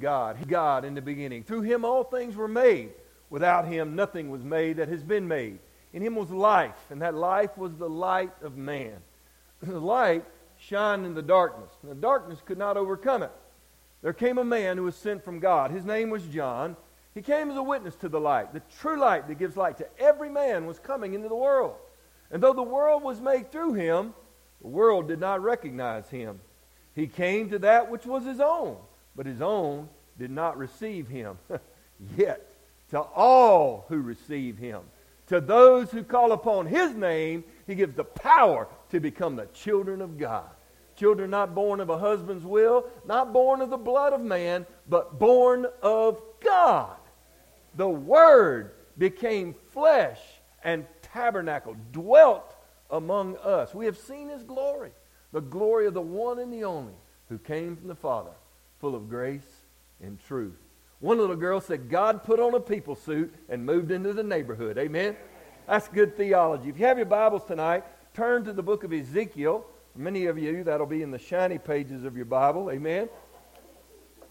God. God in the beginning. Through him all things were made. Without him nothing was made that has been made. In him was life, and that life was the light of man. The light shined in the darkness, and the darkness could not overcome it. There came a man who was sent from God. His name was John. He came as a witness to the light. The true light that gives light to every man was coming into the world. And though the world was made through him, the world did not recognize him. He came to that which was his own, but his own did not receive him. Yet, to all who receive him, to those who call upon his name, he gives the power to become the children of God. Children not born of a husband's will, not born of the blood of man, but born of God. The Word became flesh and tabernacle, dwelt among us. We have seen his glory, the glory of the one and the only who came from the Father, full of grace and truth. One little girl said, God put on a people suit and moved into the neighborhood. Amen? That's good theology. If you have your Bibles tonight, turn to the book of Ezekiel. Many of you, that'll be in the shiny pages of your Bible. Amen?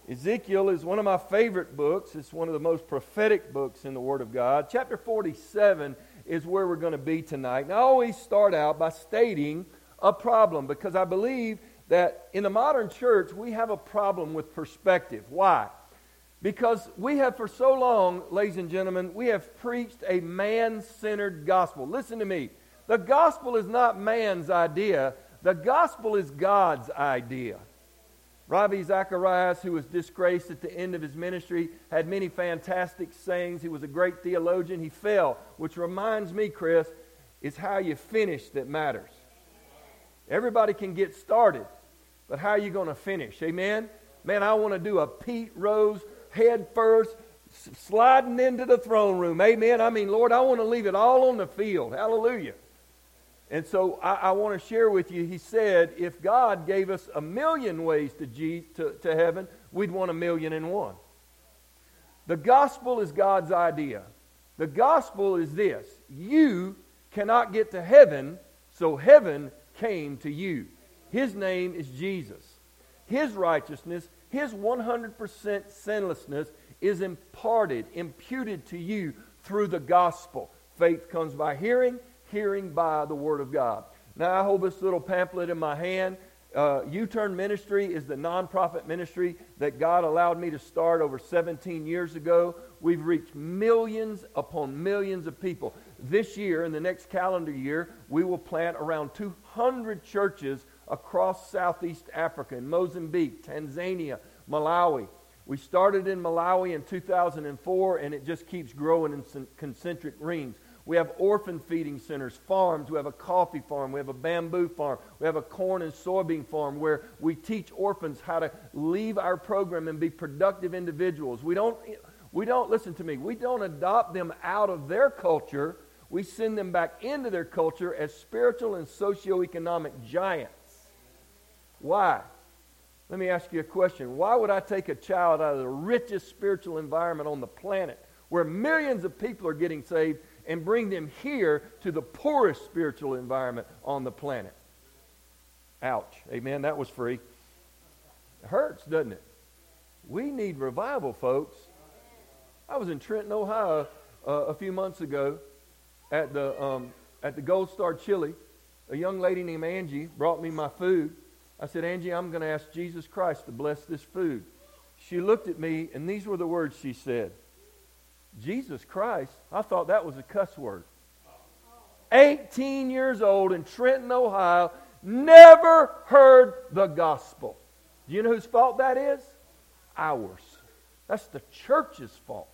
Ezekiel is one of my favorite books. It's one of the most prophetic books in the Word of God. Chapter 47 is where we're going to be tonight. And I always start out by stating a problem because I believe that in the modern church we have a problem with perspective. Why? Because we have for so long, ladies and gentlemen, we have preached a man centered gospel. Listen to me. The gospel is not man's idea, the gospel is God's idea. Ravi Zacharias, who was disgraced at the end of his ministry, had many fantastic sayings. He was a great theologian. He fell, which reminds me, Chris, is how you finish that matters. Everybody can get started, but how are you going to finish? Amen? Man, I want to do a Pete Rose head first, sliding into the throne room. Amen? I mean, Lord, I want to leave it all on the field. Hallelujah. And so I, I want to share with you, he said, if God gave us a million ways to, G, to, to heaven, we'd want a million and one. The gospel is God's idea. The gospel is this you cannot get to heaven, so heaven came to you. His name is Jesus. His righteousness, his 100% sinlessness is imparted, imputed to you through the gospel. Faith comes by hearing, hearing by the Word of God. Now, I hold this little pamphlet in my hand. Uh, U Turn Ministry is the nonprofit ministry that God allowed me to start over 17 years ago. We've reached millions upon millions of people. This year, in the next calendar year, we will plant around 200 churches across Southeast Africa, in Mozambique, Tanzania, Malawi. We started in Malawi in 2004, and it just keeps growing in concentric rings. We have orphan feeding centers, farms. We have a coffee farm. We have a bamboo farm. We have a corn and soybean farm where we teach orphans how to leave our program and be productive individuals. We don't, we don't, listen to me, we don't adopt them out of their culture. We send them back into their culture as spiritual and socioeconomic giants. Why? Let me ask you a question. Why would I take a child out of the richest spiritual environment on the planet where millions of people are getting saved and bring them here to the poorest spiritual environment on the planet. Ouch. Amen. That was free. It hurts, doesn't it? We need revival, folks. I was in Trenton, Ohio uh, a few months ago at the, um, at the Gold Star Chili. A young lady named Angie brought me my food. I said, Angie, I'm going to ask Jesus Christ to bless this food. She looked at me, and these were the words she said. Jesus Christ, I thought that was a cuss word. 18 years old in Trenton, Ohio, never heard the gospel. Do you know whose fault that is? Ours. That's the church's fault.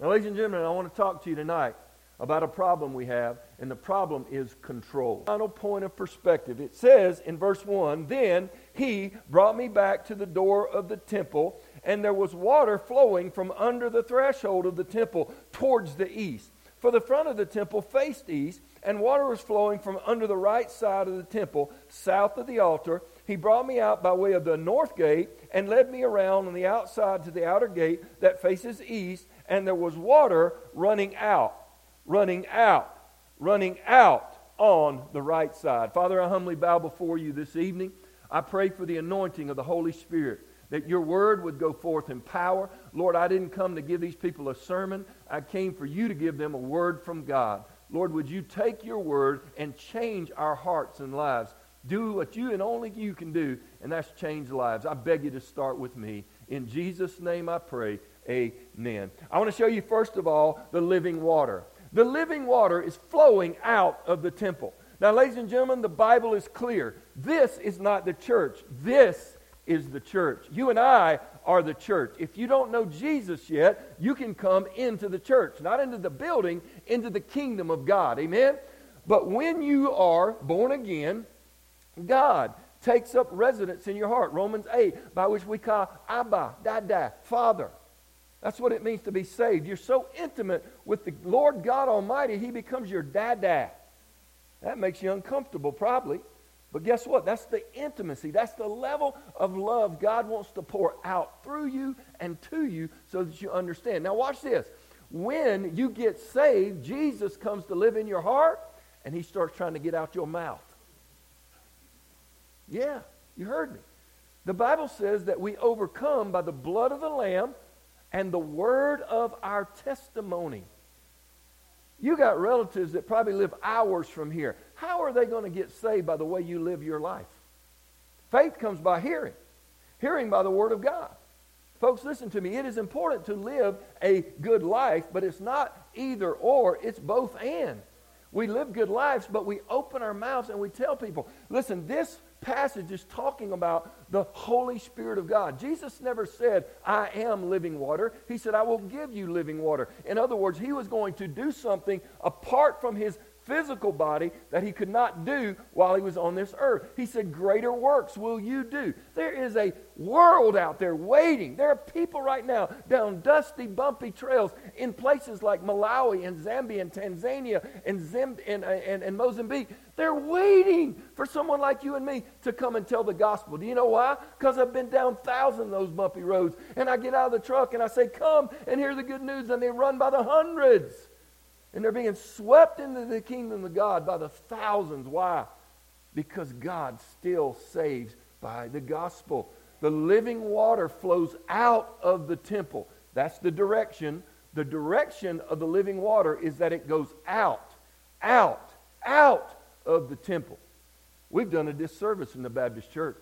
Now, ladies and gentlemen, I want to talk to you tonight about a problem we have, and the problem is control. Final point of perspective. It says in verse 1 Then he brought me back to the door of the temple and there was water flowing from under the threshold of the temple towards the east. For the front of the temple faced east, and water was flowing from under the right side of the temple, south of the altar. He brought me out by way of the north gate and led me around on the outside to the outer gate that faces east, and there was water running out, running out, running out on the right side. Father, I humbly bow before you this evening. I pray for the anointing of the Holy Spirit that your word would go forth in power. Lord, I didn't come to give these people a sermon. I came for you to give them a word from God. Lord, would you take your word and change our hearts and lives? Do what you and only you can do, and that's change lives. I beg you to start with me. In Jesus' name I pray. Amen. I want to show you, first of all, the living water. The living water is flowing out of the temple. Now, ladies and gentlemen, the Bible is clear. This is not the church. This is the church. You and I are the church. If you don't know Jesus yet, you can come into the church, not into the building, into the kingdom of God. Amen? But when you are born again, God takes up residence in your heart. Romans 8, by which we call Abba, Dada, Father. That's what it means to be saved. You're so intimate with the Lord God Almighty, He becomes your dada. That makes you uncomfortable, probably. But guess what? That's the intimacy. That's the level of love God wants to pour out through you and to you so that you understand. Now, watch this. When you get saved, Jesus comes to live in your heart and He starts trying to get out your mouth. Yeah, you heard me. The Bible says that we overcome by the blood of the Lamb and the word of our testimony. You got relatives that probably live hours from here. How are they going to get saved by the way you live your life? Faith comes by hearing, hearing by the word of God. Folks, listen to me. It is important to live a good life, but it's not either or, it's both and. We live good lives, but we open our mouths and we tell people, listen, this passage is talking about the Holy Spirit of God. Jesus never said, I am living water. He said, I will give you living water. In other words, he was going to do something apart from his physical body that he could not do while he was on this earth. He said, Greater works will you do. There is a world out there waiting. There are people right now down dusty, bumpy trails in places like Malawi and Zambia and Tanzania and, Zim- and, uh, and, and Mozambique. They're waiting for someone like you and me to come and tell the gospel. Do you know why? Because I've been down thousands of those bumpy roads. And I get out of the truck and I say, Come and hear the good news. And they run by the hundreds. And they're being swept into the kingdom of God by the thousands. Why? Because God still saves by the gospel. The living water flows out of the temple. That's the direction. The direction of the living water is that it goes out, out, out of the temple. We've done a disservice in the Baptist church.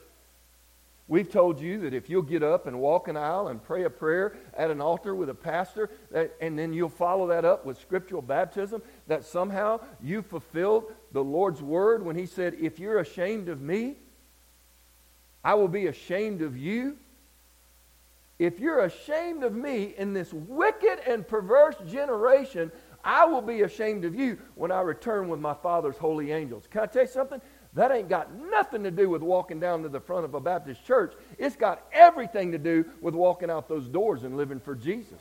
We've told you that if you'll get up and walk an aisle and pray a prayer at an altar with a pastor, that, and then you'll follow that up with scriptural baptism, that somehow you fulfilled the Lord's word when He said, If you're ashamed of me, I will be ashamed of you. If you're ashamed of me in this wicked and perverse generation, I will be ashamed of you when I return with my Father's holy angels. Can I tell you something? That ain't got nothing to do with walking down to the front of a Baptist church. It's got everything to do with walking out those doors and living for Jesus.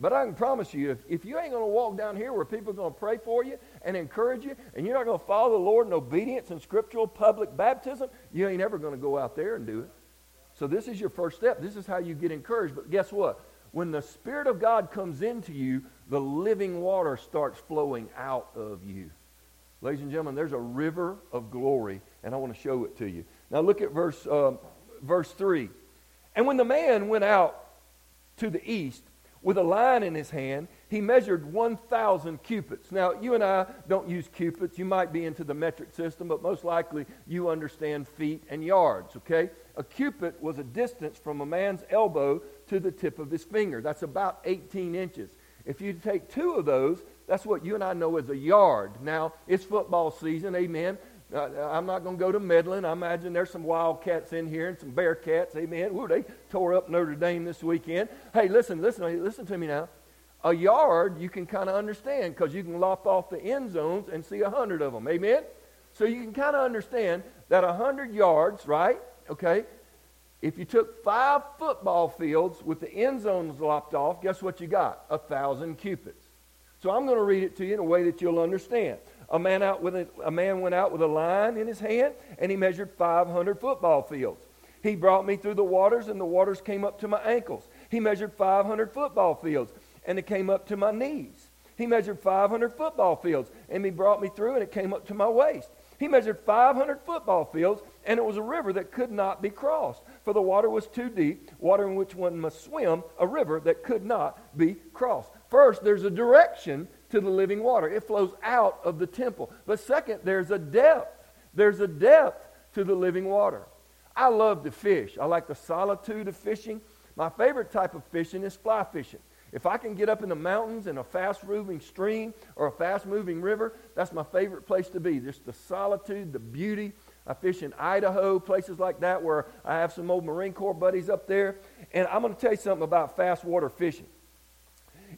But I can promise you, if, if you ain't going to walk down here where people are going to pray for you and encourage you, and you're not going to follow the Lord in obedience and scriptural public baptism, you ain't ever going to go out there and do it. So this is your first step. This is how you get encouraged. But guess what? When the Spirit of God comes into you, the living water starts flowing out of you. Ladies and gentlemen, there's a river of glory, and I want to show it to you. Now look at verse, uh, verse 3. And when the man went out to the east with a line in his hand, he measured 1,000 cubits. Now, you and I don't use cubits. You might be into the metric system, but most likely you understand feet and yards, okay? A cubit was a distance from a man's elbow to the tip of his finger. That's about 18 inches. If you take two of those, that's what you and I know as a yard. Now, it's football season, amen. Uh, I'm not going to go to Medlin. I imagine there's some Wildcats in here and some Bearcats, amen. Ooh, they tore up Notre Dame this weekend. Hey, listen, listen, listen to me now. A yard you can kind of understand because you can lop off the end zones and see a hundred of them, amen. So you can kind of understand that a hundred yards, right? Okay. If you took five football fields with the end zones lopped off, guess what you got? A thousand cubits. So I'm going to read it to you in a way that you'll understand. A man, out with a, a man went out with a line in his hand, and he measured 500 football fields. He brought me through the waters, and the waters came up to my ankles. He measured 500 football fields, and it came up to my knees. He measured 500 football fields, and he brought me through, and it came up to my waist. He measured 500 football fields, and it was a river that could not be crossed, for the water was too deep, water in which one must swim, a river that could not be crossed. First, there's a direction to the living water, it flows out of the temple. But second, there's a depth. There's a depth to the living water. I love to fish. I like the solitude of fishing. My favorite type of fishing is fly fishing. If I can get up in the mountains in a fast moving stream or a fast moving river, that's my favorite place to be. Just the solitude, the beauty. I fish in Idaho, places like that where I have some old Marine Corps buddies up there. And I'm going to tell you something about fast water fishing.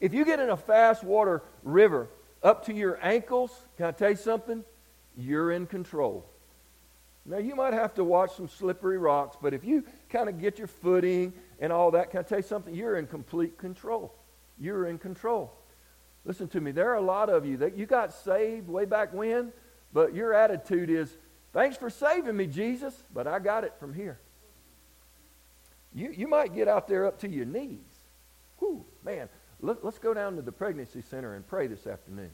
If you get in a fast water river up to your ankles, can I tell you something? You're in control. Now, you might have to watch some slippery rocks, but if you kind of get your footing and all that, can I tell you something? You're in complete control. You're in control. Listen to me. There are a lot of you that you got saved way back when, but your attitude is, thanks for saving me, Jesus, but I got it from here. You, you might get out there up to your knees. Whew, man, let, us go down to the pregnancy center and pray this afternoon.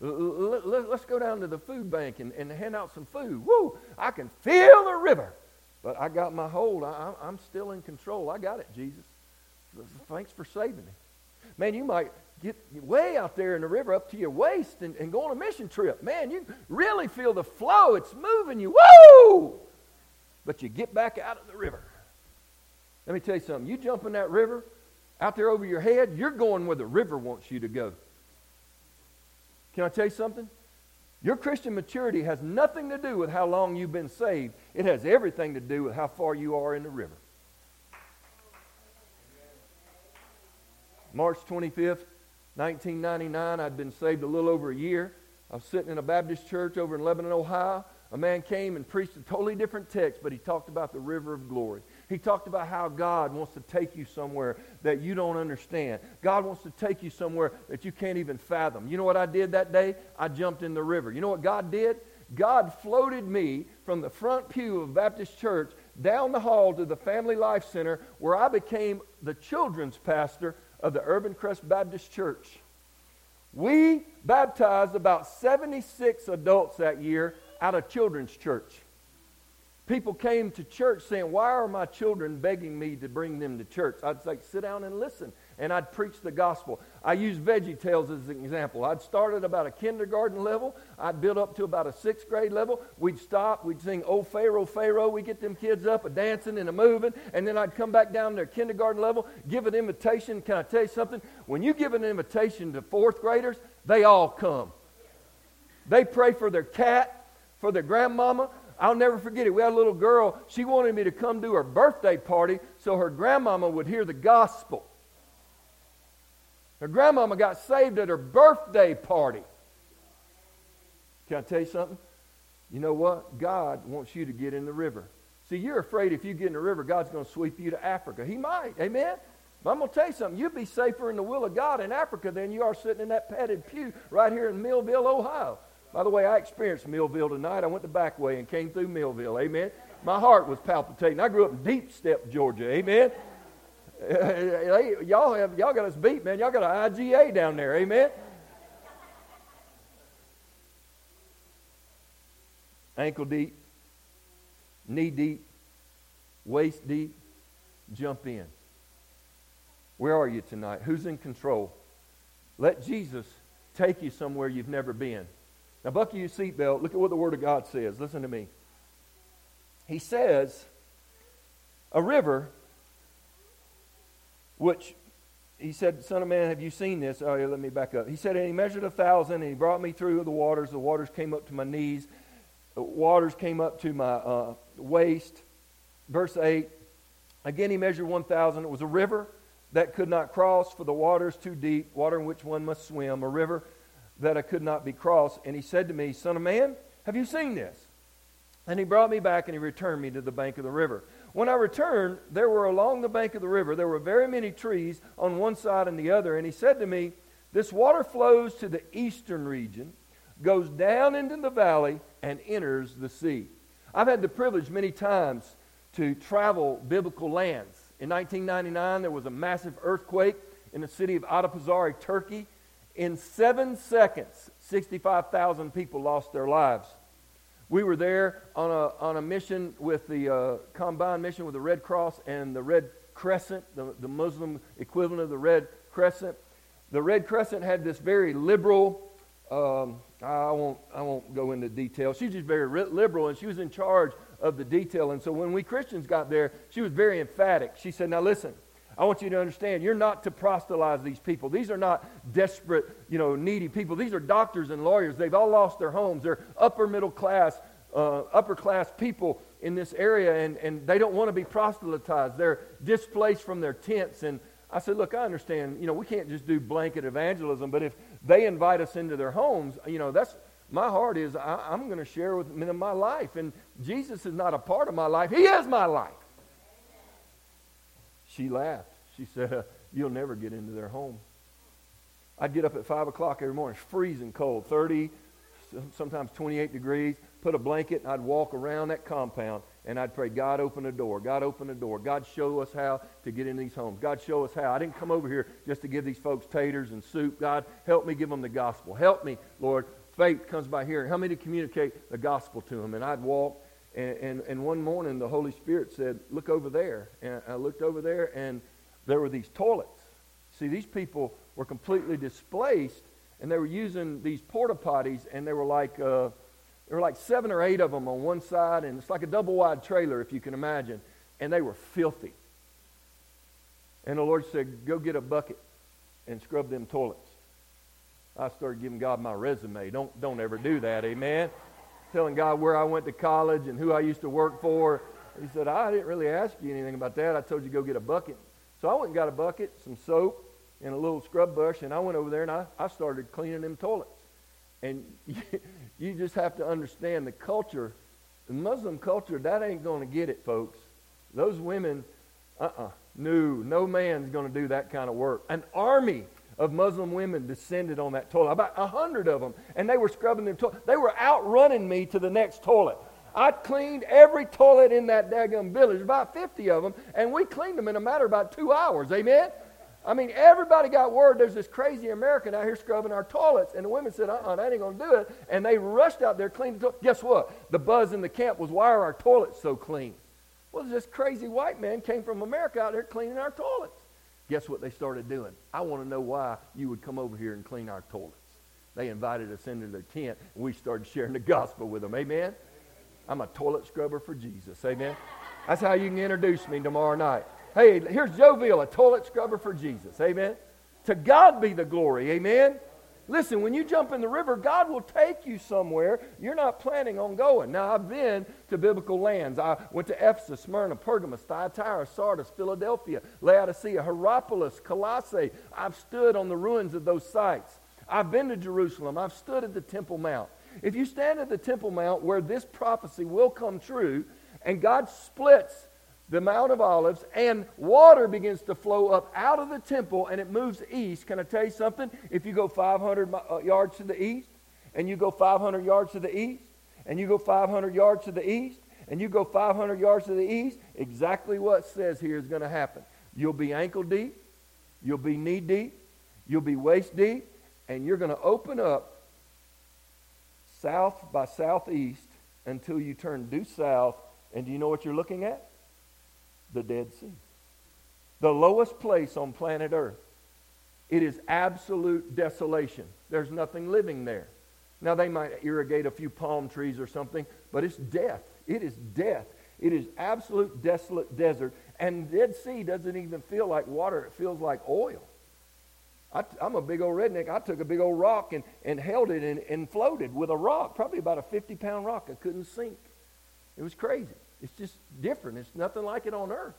Let, us go down to the food bank and, and hand out some food. Woo! I can feel the river. But I got my hold. I, I'm still in control. I got it, Jesus. Thanks for saving me. Man, you might get way out there in the river up to your waist and, and go on a mission trip. Man, you really feel the flow. It's moving you. Woo! But you get back out of the river. Let me tell you something. You jump in that river, out there over your head, you're going where the river wants you to go. Can I tell you something? Your Christian maturity has nothing to do with how long you've been saved. It has everything to do with how far you are in the river. March 25th, 1999, I'd been saved a little over a year. I was sitting in a Baptist church over in Lebanon, Ohio. A man came and preached a totally different text, but he talked about the river of glory. He talked about how God wants to take you somewhere that you don't understand. God wants to take you somewhere that you can't even fathom. You know what I did that day? I jumped in the river. You know what God did? God floated me from the front pew of Baptist Church down the hall to the Family Life Center where I became the children's pastor of the Urbancrest Baptist Church. We baptized about 76 adults that year out of children's church. People came to church saying, Why are my children begging me to bring them to church? I'd say, Sit down and listen and I'd preach the gospel. I use Veggie Tales as an example. I'd start at about a kindergarten level. I'd build up to about a sixth grade level. We'd stop. We'd sing "Oh Pharaoh, Pharaoh." We get them kids up, a dancing and a moving, and then I'd come back down to their kindergarten level, give an invitation. Can I tell you something? When you give an invitation to fourth graders, they all come. They pray for their cat, for their grandmama. I'll never forget it. We had a little girl. She wanted me to come to her birthday party so her grandmama would hear the gospel. Her grandmama got saved at her birthday party. Can I tell you something? You know what? God wants you to get in the river. See, you're afraid if you get in the river, God's going to sweep you to Africa. He might. Amen? But I'm going to tell you something. You'd be safer in the will of God in Africa than you are sitting in that padded pew right here in Millville, Ohio. By the way, I experienced Millville tonight. I went the back way and came through Millville. Amen? My heart was palpitating. I grew up in Deep Step, Georgia. Amen? y'all have y'all got us beat, man. Y'all got an IGA down there, amen. Ankle deep, knee deep, waist deep. Jump in. Where are you tonight? Who's in control? Let Jesus take you somewhere you've never been. Now, buckle your seatbelt. Look at what the Word of God says. Listen to me. He says, a river which he said, Son of man, have you seen this? Oh, yeah, let me back up. He said, And he measured a thousand, and he brought me through the waters. The waters came up to my knees, the waters came up to my uh, waist. Verse 8 Again, he measured 1,000. It was a river that could not cross, for the waters too deep, water in which one must swim, a river that I could not be crossed. And he said to me, Son of man, have you seen this? And he brought me back, and he returned me to the bank of the river. When I returned, there were along the bank of the river, there were very many trees on one side and the other. And he said to me, This water flows to the eastern region, goes down into the valley, and enters the sea. I've had the privilege many times to travel biblical lands. In 1999, there was a massive earthquake in the city of Adapazari, Turkey. In seven seconds, 65,000 people lost their lives. We were there on a, on a mission with the uh, combined mission with the Red Cross and the Red Crescent, the, the Muslim equivalent of the Red Crescent. The Red Crescent had this very liberal, um, I, won't, I won't go into detail. She's just very liberal, and she was in charge of the detail. And so when we Christians got there, she was very emphatic. She said, Now listen, I want you to understand, you're not to proselytize these people. These are not desperate, you know, needy people. These are doctors and lawyers. They've all lost their homes. They're upper middle class, uh, upper class people in this area, and, and they don't want to be proselytized. They're displaced from their tents. And I said, look, I understand, you know, we can't just do blanket evangelism, but if they invite us into their homes, you know, that's my heart is I, I'm going to share with them my life. And Jesus is not a part of my life. He is my life. She laughed. She said, You'll never get into their home. I'd get up at 5 o'clock every morning, freezing cold, 30, sometimes 28 degrees, put a blanket, and I'd walk around that compound, and I'd pray, God, open a door. God, open a door. God, show us how to get in these homes. God, show us how. I didn't come over here just to give these folks taters and soup. God, help me give them the gospel. Help me, Lord. Faith comes by hearing. Help me to communicate the gospel to them. And I'd walk and, and, and one morning, the Holy Spirit said, Look over there. And I looked over there, and there were these toilets. See, these people were completely displaced, and they were using these porta potties, and they were like, uh, there were like seven or eight of them on one side, and it's like a double wide trailer, if you can imagine. And they were filthy. And the Lord said, Go get a bucket and scrub them toilets. I started giving God my resume. Don't, don't ever do that, amen telling God where I went to college and who I used to work for. He said, I didn't really ask you anything about that. I told you to go get a bucket. So I went and got a bucket, some soap, and a little scrub brush, and I went over there and I, I started cleaning them toilets. And you, you just have to understand the culture, the Muslim culture, that ain't going to get it, folks. Those women, uh-uh, no, no man's going to do that kind of work. An army of Muslim women descended on that toilet. About a hundred of them. And they were scrubbing their toilet. They were outrunning me to the next toilet. I cleaned every toilet in that daggum village, about 50 of them, and we cleaned them in a matter of about two hours. Amen? I mean, everybody got word there's this crazy American out here scrubbing our toilets. And the women said, uh uh that ain't going to do it. And they rushed out there, cleaned the toilet. Guess what? The buzz in the camp was, why are our toilets so clean? Well, this crazy white man came from America out there cleaning our toilets. Guess what they started doing? I want to know why you would come over here and clean our toilets. They invited us into their tent, and we started sharing the gospel with them. Amen? I'm a toilet scrubber for Jesus. Amen? That's how you can introduce me tomorrow night. Hey, here's Joe Veal, a toilet scrubber for Jesus. Amen? To God be the glory. Amen? Listen, when you jump in the river, God will take you somewhere you're not planning on going. Now, I've been to biblical lands. I went to Ephesus, Smyrna, Pergamos, Thyatira, Sardis, Philadelphia, Laodicea, Hierapolis, Colossae. I've stood on the ruins of those sites. I've been to Jerusalem. I've stood at the Temple Mount. If you stand at the Temple Mount where this prophecy will come true, and God splits the Mount of Olives, and water begins to flow up out of the temple and it moves east. Can I tell you something? If you go 500 uh, yards to the east, and you go 500 yards to the east, and you go 500 yards to the east, and you go 500 yards to the east, exactly what says here is going to happen. You'll be ankle deep, you'll be knee deep, you'll be waist deep, and you're going to open up south by southeast until you turn due south. And do you know what you're looking at? The Dead Sea. The lowest place on planet Earth. It is absolute desolation. There's nothing living there. Now, they might irrigate a few palm trees or something, but it's death. It is death. It is absolute desolate desert. And Dead Sea doesn't even feel like water, it feels like oil. I, am a big old redneck. I took a big old rock and, and held it and, and floated with a rock, probably about a 50 pound rock. I couldn't sink. It was crazy. It's just different. It's nothing like it on earth.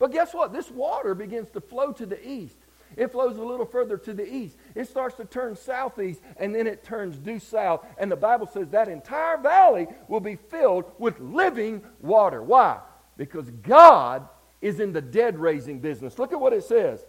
But guess what? This water begins to flow to the east. It flows a little further to the east. It starts to turn southeast, and then it turns due south. And the Bible says that entire valley will be filled with living water. Why? Because God is in the dead raising business. Look at what it says.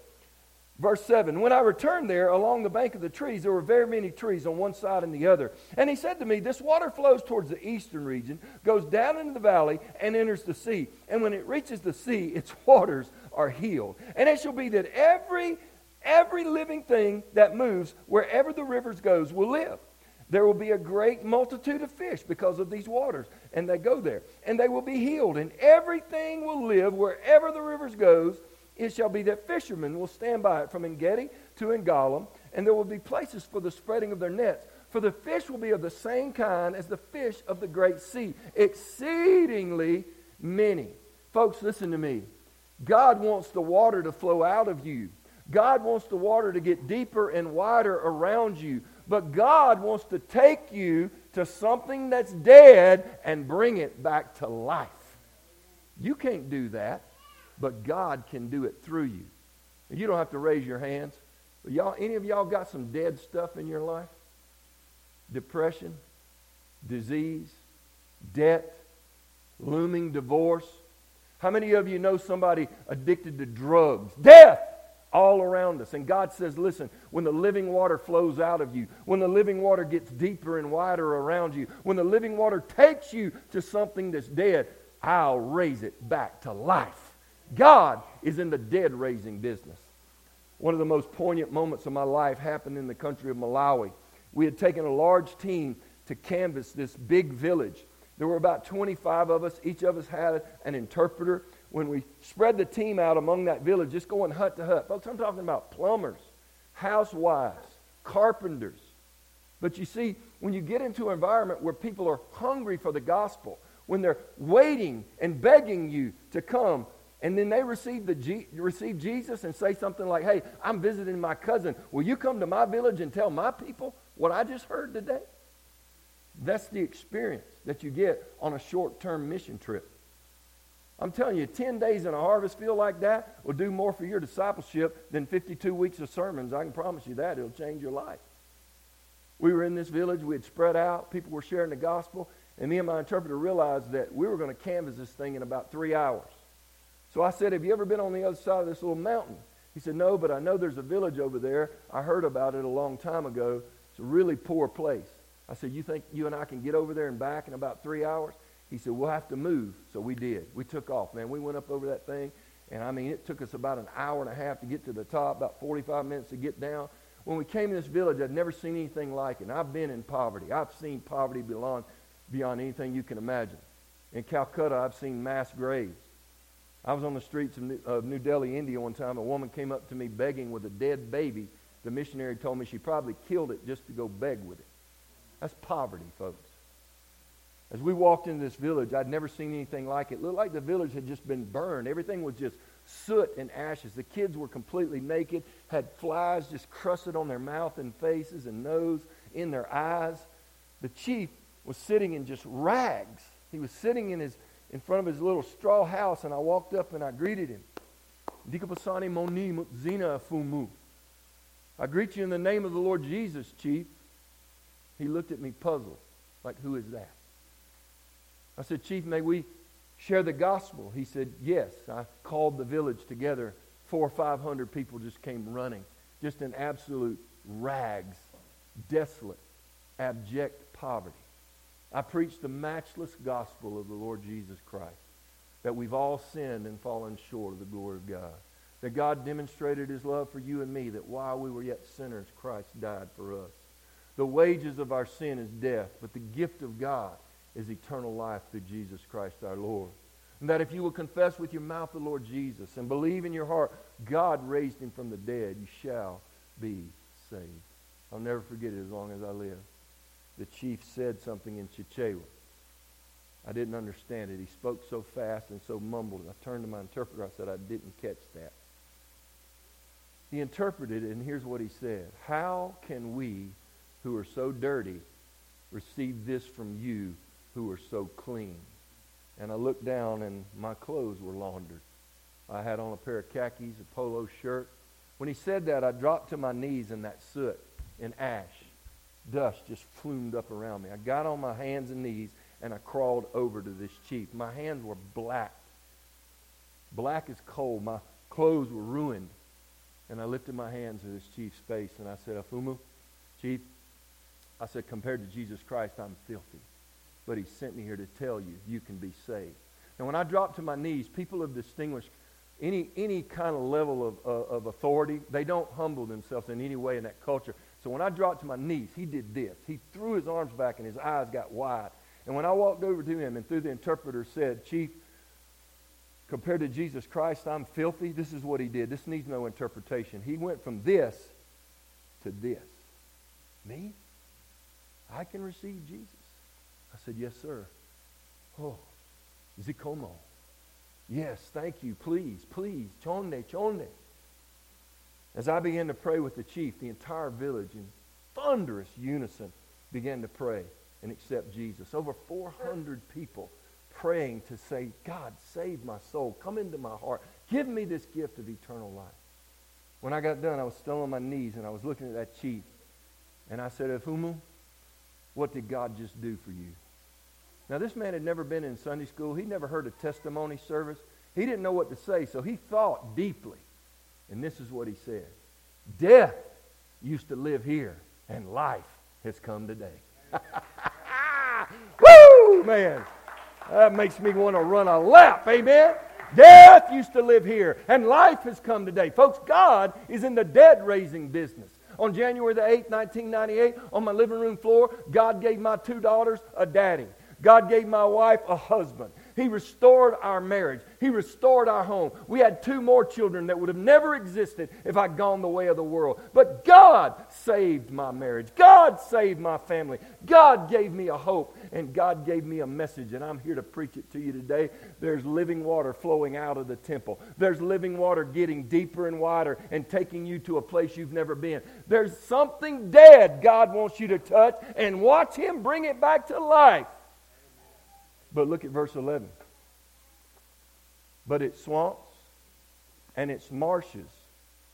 Verse 7 When I returned there along the bank of the trees, there were very many trees on one side and the other. And he said to me, This water flows towards the eastern region, goes down into the valley, and enters the sea. And when it reaches the sea, its waters are healed. And it shall be that every every living thing that moves wherever the rivers goes will live. There will be a great multitude of fish because of these waters. And they go there. And they will be healed. And everything will live wherever the rivers goes. It shall be that fishermen will stand by it from Engedi to Eneglaim. And there will be places for the spreading of their nets. For the fish will be of the same kind as the fish of the great sea, exceedingly many. Folks, listen to me. God wants the water to flow out of you. God wants the water to get deeper and wider around you. But God wants to take you to something that's dead and bring it back to life. You can't do that, but God can do it through you. You don't have to raise your hands. But y'all, any of y'all got some dead stuff in your life? Depression, disease, debt, looming divorce. How many of you know somebody addicted to drugs? Death! all around us. And God says, listen, when the living water flows out of you, when the living water gets deeper and wider around you, when the living water takes you to something that's dead, I'll raise it back to life. God is in the dead raising business. One of the most poignant moments of my life happened in the country of Malawi. We had taken a large team to canvass this big village. There were about 25 of us. Each of us had an interpreter when we spread the team out among that village, just going hut to hut. Folks, I'm talking about plumbers, housewives, carpenters. But you see, when you get into an environment where people are hungry for the gospel, when they're waiting and begging you to come, and then they receive, the G- receive Jesus and say something like, hey, I'm visiting my cousin. Will you come to my village and tell my people what I just heard today? That's the experience that you get on a short-term mission trip. I'm telling you, 10 days in a harvest field like that will do more for your discipleship than 52 weeks of sermons. I can promise you that. It'll change your life. We were in this village. We had spread out. People were sharing the gospel. And me and my interpreter realized that we were going to canvass this thing in about three hours. So I said, have you ever been on the other side of this little mountain? He said, no, but I know there's a village over there. I heard about it a long time ago. It's a really poor place. I said, you think you and I can get over there and back in about three hours? He said, we'll have to move. So we did. We took off, man. We went up over that thing. And I mean, it took us about an hour and a half to get to the top, about 45 minutes to get down. When we came to this village, I'd never seen anything like it. And I've been in poverty. I've seen poverty beyond, beyond anything you can imagine. In Calcutta, I've seen mass graves. I was on the streets of New, of New Delhi, India one time. A woman came up to me begging with a dead baby. The missionary told me she probably killed it just to go beg with it. That's poverty, folks. As we walked into this village, I'd never seen anything like it. It looked like the village had just been burned. Everything was just soot and ashes. The kids were completely naked, had flies just crusted on their mouth and faces and nose, in their eyes. The chief was sitting in just rags. He was sitting in his in front of his little straw house, and I walked up and I greeted him. Dikapasani moni zina fumu. I greet you in the name of the Lord Jesus, chief. He looked at me puzzled, like, who is that? I said, Chief, may we share the gospel? He said, Yes. I called the village together. Four or five hundred people just came running, just in absolute rags, desolate, abject poverty. I preached the matchless gospel of the Lord Jesus Christ, that we've all sinned and fallen short of the glory of God. That God demonstrated his love for you and me, that while we were yet sinners, Christ died for us. The wages of our sin is death, but the gift of God is eternal life through Jesus Christ our Lord. And that if you will confess with your mouth the Lord Jesus and believe in your heart God raised him from the dead, you shall be saved. I'll never forget it as long as I live. The chief said something in Chichewa. I didn't understand it. He spoke so fast and so mumbled. I turned to my interpreter. I said, I didn't catch that. He interpreted it, and here's what he said. How can we, who are so dirty, receive this from you who are so clean. And I looked down and my clothes were laundered. I had on a pair of khakis, a polo shirt. When he said that, I dropped to my knees in that soot and ash. Dust just flumed up around me. I got on my hands and knees and I crawled over to this chief. My hands were black. Black as coal. My clothes were ruined. And I lifted my hands to this chief's face and I said, Afumu, chief, I said, compared to Jesus Christ, I'm filthy but he sent me here to tell you you can be saved. And when I dropped to my knees, people have distinguished any, any kind of level of, uh, of authority. They don't humble themselves in any way in that culture. So when I dropped to my knees, he did this. He threw his arms back and his eyes got wide. And when I walked over to him and through the interpreter said, Chief, compared to Jesus Christ, I'm filthy. This is what he did. This needs no interpretation. He went from this to this. Me? I can receive Jesus. I said, Yes, sir. Oh, Zikomo. Yes, thank you. Please, please. Chonde, chonde. As I began to pray with the chief, the entire village in thunderous unison began to pray and accept Jesus. Over 400 people praying to say, God, save my soul. Come into my heart. Give me this gift of eternal life. When I got done, I was still on my knees and I was looking at that chief. And I said, Efumu, what did God just do for you? Now, this man had never been in Sunday school. He'd never heard a testimony service. He didn't know what to say, so he thought deeply. And this is what he said Death used to live here, and life has come today. Woo, man. That makes me want to run a lap. Amen. Death used to live here, and life has come today. Folks, God is in the dead raising business. On January the 8th, 1998, on my living room floor, God gave my two daughters a daddy. God gave my wife a husband. He restored our marriage. He restored our home. We had two more children that would have never existed if I'd gone the way of the world. But God saved my marriage. God saved my family. God gave me a hope, and God gave me a message, and I'm here to preach it to you today. There's living water flowing out of the temple. There's living water getting deeper and wider and taking you to a place you've never been. There's something dead God wants you to touch and watch Him bring it back to life. But look at verse 11. But its swamps and its marshes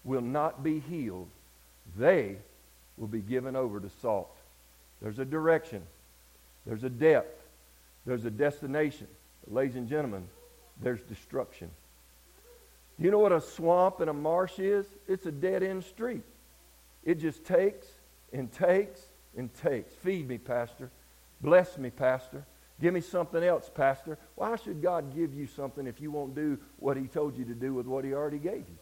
will not be healed. They will be given over to salt. There's a direction. There's a depth. There's a destination. But ladies and gentlemen, there's destruction. You know what a swamp and a marsh is? It's a dead end street. It just takes and takes and takes. Feed me, Pastor. Bless me, Pastor. Give me something else, Pastor. Why should God give you something if you won't do what He told you to do with what He already gave you?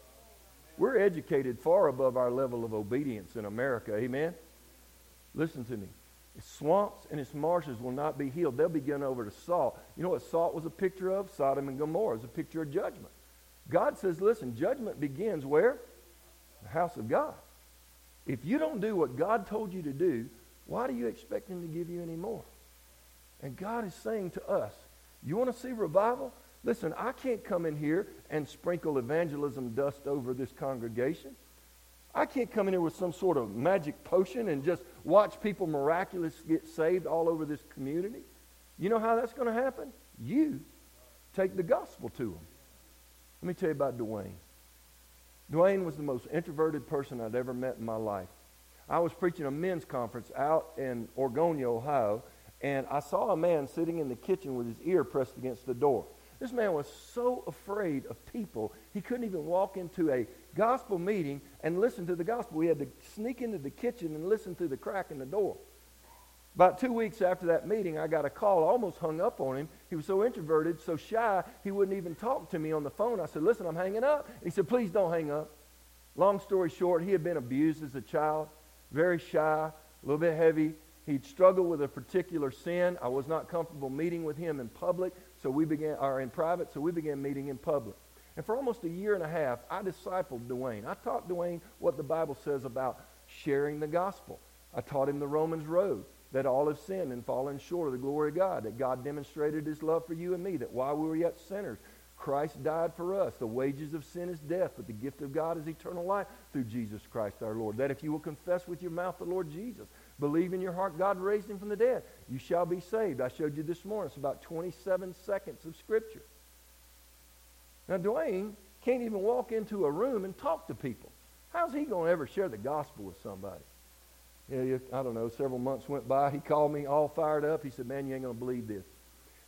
We're educated far above our level of obedience in America. Amen? Listen to me. Its swamps and its marshes will not be healed. They'll be given over to salt. You know what salt was a picture of? Sodom and Gomorrah is a picture of judgment. God says, listen, judgment begins where? The house of God. If you don't do what God told you to do, why do you expect Him to give you any more? And God is saying to us, you want to see revival? Listen, I can't come in here and sprinkle evangelism dust over this congregation. I can't come in here with some sort of magic potion and just watch people miraculously get saved all over this community. You know how that's going to happen? You take the gospel to them. Let me tell you about Dwayne. Dwayne was the most introverted person I'd ever met in my life. I was preaching a men's conference out in Oregonia, Ohio, and I saw a man sitting in the kitchen with his ear pressed against the door. This man was so afraid of people, he couldn't even walk into a gospel meeting and listen to the gospel. He had to sneak into the kitchen and listen through the crack in the door. About two weeks after that meeting, I got a call. Almost hung up on him. He was so introverted, so shy, he wouldn't even talk to me on the phone. I said, Listen, I'm hanging up. He said, Please don't hang up. Long story short, he had been abused as a child, very shy, a little bit heavy, He'd struggled with a particular sin. I was not comfortable meeting with him in public, so we began, or in private, so we began meeting in public. And for almost a year and a half, I discipled Dwayne. I taught Dwayne what the Bible says about sharing the gospel. I taught him the Romans road, that all have sinned and fallen short of the glory of God, that God demonstrated his love for you and me, that while we were yet sinners, Christ died for us. The wages of sin is death, but the gift of God is eternal life through Jesus Christ our Lord. That if you will confess with your mouth the Lord Jesus, Believe in your heart God raised him from the dead. You shall be saved. I showed you this morning. It's about 27 seconds of Scripture. Now, Dwayne can't even walk into a room and talk to people. How's he going to ever share the gospel with somebody? Yeah, I don't know. Several months went by. He called me all fired up. He said, Man, you ain't going to believe this.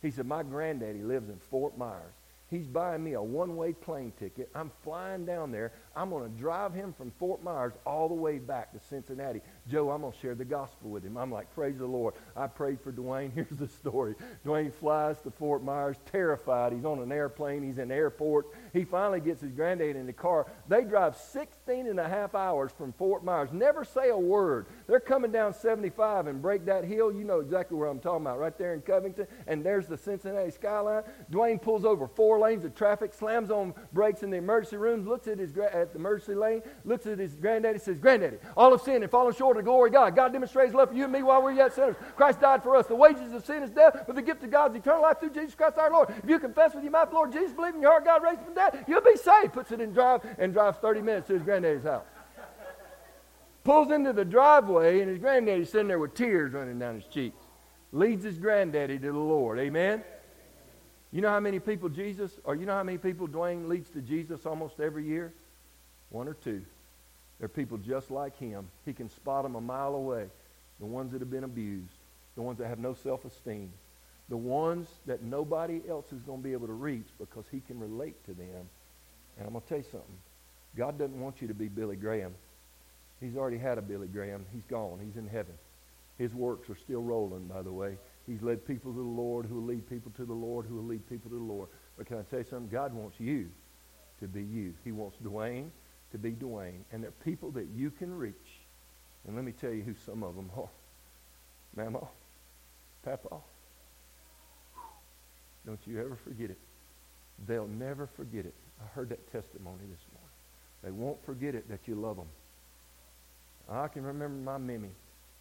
He said, My granddaddy lives in Fort Myers. He's buying me a one way plane ticket. I'm flying down there. I'm going to drive him from Fort Myers all the way back to Cincinnati. Joe, I'm going to share the gospel with him. I'm like, praise the Lord. I prayed for Dwayne. Here's the story. Dwayne flies to Fort Myers, terrified. He's on an airplane. He's in the airport. He finally gets his granddad in the car. They drive 16 and a half hours from Fort Myers. Never say a word. They're coming down 75 and break that hill. You know exactly where I'm talking about, right there in Covington. And there's the Cincinnati skyline. Dwayne pulls over four lanes of traffic, slams on brakes in the emergency room, looks at his at the emergency lane, looks at his granddaddy, says, Granddaddy, all of sin and fallen short of the glory of God. God demonstrates love for you and me while we're yet sinners. Christ died for us. The wages of sin is death, but the gift of God is eternal life through Jesus Christ our Lord. If you confess with your mouth, Lord Jesus, believe in your heart God raised from death, you'll be saved. Puts it in drive and drives 30 minutes to his granddaddy's house. Pulls into the driveway, and his granddaddy's sitting there with tears running down his cheeks. Leads his granddaddy to the Lord. Amen? You know how many people Jesus, or you know how many people Dwayne leads to Jesus almost every year? One or two. They're people just like him. He can spot them a mile away. The ones that have been abused, the ones that have no self-esteem, the ones that nobody else is going to be able to reach because he can relate to them. And I'm going to tell you something. God doesn't want you to be Billy Graham. He's already had a Billy Graham. He's gone. He's in heaven. His works are still rolling, by the way. He's led people to the Lord who will lead people to the Lord who will lead people to the Lord. But can I tell you something? God wants you to be you. He wants Dwayne to be Dwayne. And there are people that you can reach. And let me tell you who some of them are. Mama, Papa. Don't you ever forget it. They'll never forget it. I heard that testimony this morning. They won't forget it that you love them. I can remember my Mimi.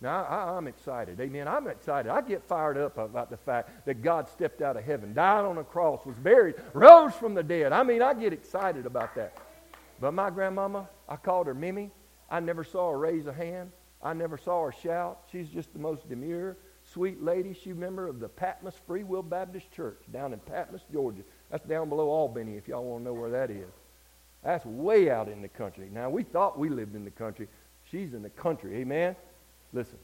Now, I, am excited. Amen. I'm excited. I get fired up about the fact that God stepped out of heaven, died on a cross, was buried, rose from the dead. I mean, I get excited about that. But my grandmama, I called her Mimi. I never saw her raise a hand. I never saw her shout. She's just the most demure, sweet lady. She's a member of the Patmos Free Will Baptist Church down in Patmos, Georgia. That's down below Albany, if y'all want to know where that is. That's way out in the country. Now, we thought we lived in the country. She's in the country. Amen? Listen,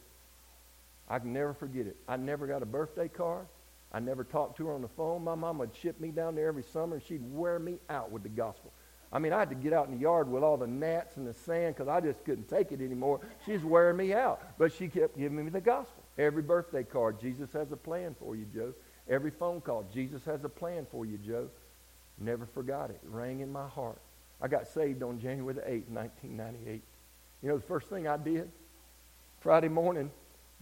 I can never forget it. I never got a birthday card. I never talked to her on the phone. My mom would ship me down there every summer, and she'd wear me out with the gospel. I mean, I had to get out in the yard with all the gnats and the sand because I just couldn't take it anymore. She's wearing me out. But she kept giving me the gospel. Every birthday card, Jesus has a plan for you, Joe. Every phone call, Jesus has a plan for you, Joe. Never forgot it. It rang in my heart. I got saved on January the 8th, 1998. You know the first thing I did? Friday morning,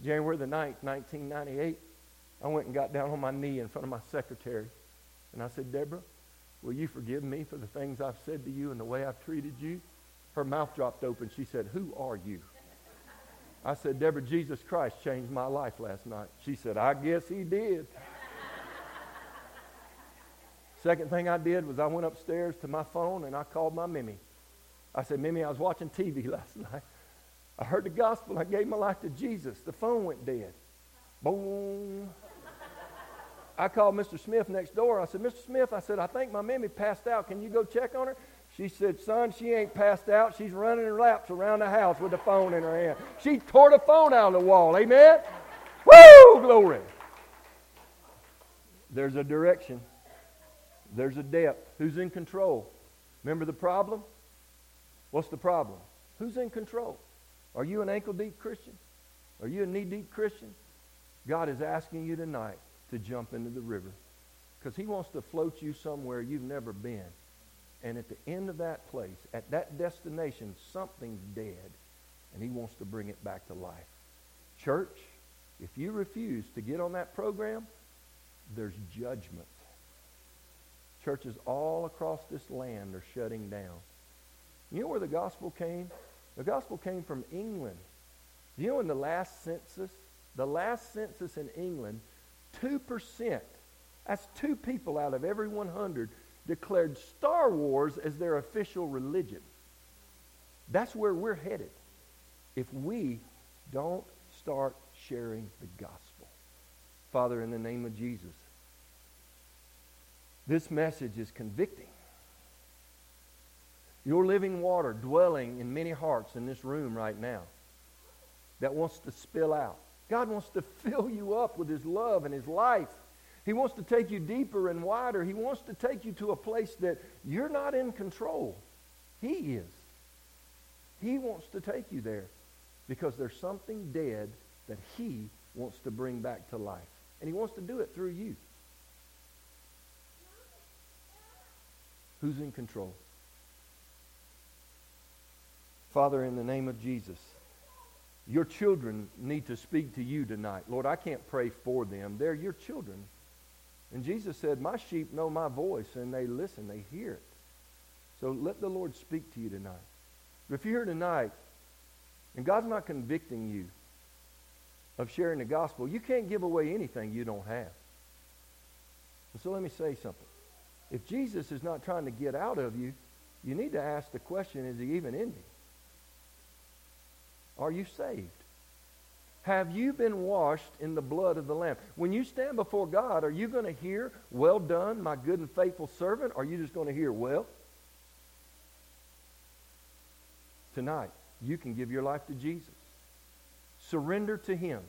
January the 9th, 1998, I went and got down on my knee in front of my secretary. And I said, Deborah, will you forgive me for the things I've said to you and the way I've treated you? Her mouth dropped open. She said, who are you? I said, Deborah, Jesus Christ changed my life last night. She said, I guess he did. Second thing I did was I went upstairs to my phone and I called my Mimi. I said, Mimi, I was watching TV last night. I heard the gospel. I gave my life to Jesus. The phone went dead. Boom. I called Mr. Smith next door. I said, Mr. Smith, I said, I think my Mimi passed out. Can you go check on her? She said, son, she ain't passed out. She's running laps around the house with the phone in her hand. She tore the phone out of the wall. Amen? Woo! Glory. There's a direction. There's a depth. Who's in control? Remember the problem? What's the problem? Who's in control? Are you an ankle deep Christian? Are you a knee deep Christian? God is asking you tonight to jump into the river because he wants to float you somewhere you've never been. And at the end of that place, at that destination, something's dead and he wants to bring it back to life. Church, if you refuse to get on that program, there's judgment. Churches all across this land are shutting down. You know where the gospel came? The gospel came from England. You know in the last census, the last census in England, 2%, that's two people out of every 100, declared Star Wars as their official religion. That's where we're headed if we don't start sharing the gospel. Father, in the name of Jesus, this message is convicting. Your living water dwelling in many hearts in this room right now that wants to spill out. God wants to fill you up with his love and his life. He wants to take you deeper and wider. He wants to take you to a place that you're not in control. He is. He wants to take you there because there's something dead that he wants to bring back to life. And he wants to do it through you. Who's in control? Father, in the name of Jesus, your children need to speak to you tonight. Lord, I can't pray for them. They're your children. And Jesus said, My sheep know my voice, and they listen, they hear it. So let the Lord speak to you tonight. But if you're here tonight, and God's not convicting you of sharing the gospel, you can't give away anything you don't have. So let me say something. If Jesus is not trying to get out of you, you need to ask the question, is he even in me? Are you saved? Have you been washed in the blood of the Lamb? When you stand before God, are you going to hear, well done, my good and faithful servant? Or are you just going to hear, well? Tonight, you can give your life to Jesus. Surrender to him.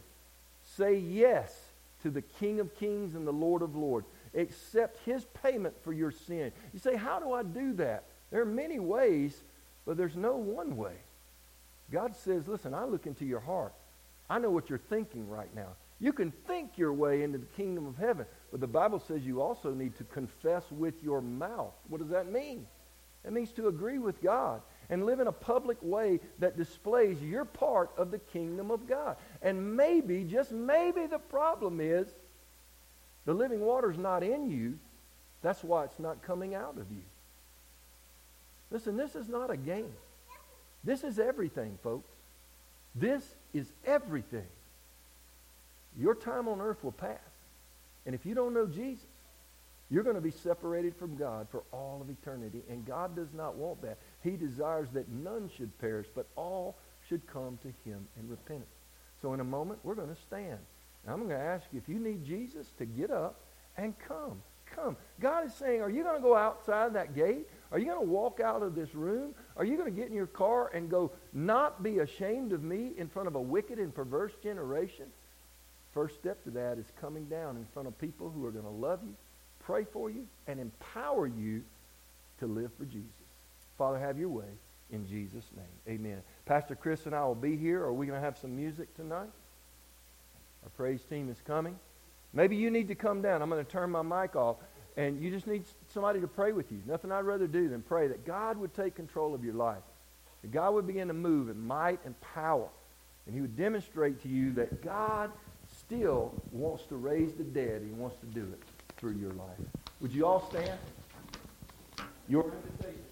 Say yes to the King of kings and the Lord of lords. Accept his payment for your sin. You say, how do I do that? There are many ways, but there's no one way. God says, listen, I look into your heart. I know what you're thinking right now. You can think your way into the kingdom of heaven, but the Bible says you also need to confess with your mouth. What does that mean? It means to agree with God and live in a public way that displays your part of the kingdom of God. And maybe, just maybe, the problem is the living water is not in you. That's why it's not coming out of you. Listen, this is not a game. This is everything, folks. This is everything. Your time on earth will pass. And if you don't know Jesus, you're going to be separated from God for all of eternity. And God does not want that. He desires that none should perish, but all should come to him in repentance. So in a moment, we're going to stand. And I'm going to ask you, if you need Jesus, to get up and come. Come. God is saying, are you going to go outside that gate? Are you going to walk out of this room? Are you going to get in your car and go, not be ashamed of me in front of a wicked and perverse generation? First step to that is coming down in front of people who are going to love you, pray for you, and empower you to live for Jesus. Father, have your way in Jesus' name. Amen. Pastor Chris and I will be here. Are we going to have some music tonight? Our praise team is coming. Maybe you need to come down. I'm going to turn my mic off. And you just need somebody to pray with you. Nothing I'd rather do than pray that God would take control of your life. That God would begin to move in might and power. And he would demonstrate to you that God still wants to raise the dead. He wants to do it through your life. Would you all stand? Your invitation.